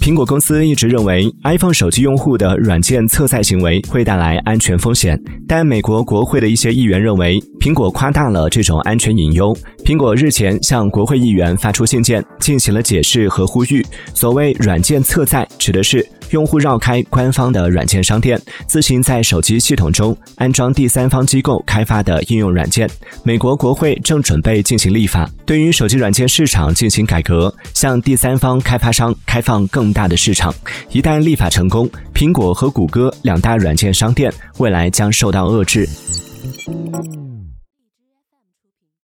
苹果公司一直认为，iPhone 手机用户的软件侧载行为会带来安全风险，但美国国会的一些议员认为，苹果夸大了这种安全隐忧。苹果日前向国会议员发出信件，进行了解释和呼吁。所谓软件侧载，指的是用户绕开官方的软件商店，自行在手机系统中安装第三方机构开发的应用软件。美国国会正准备进行立法，对于手机软件市场进行改革，向第三方开发商开放更大的市场。一旦立法成功，苹果和谷歌两大软件商店未来将受到遏制。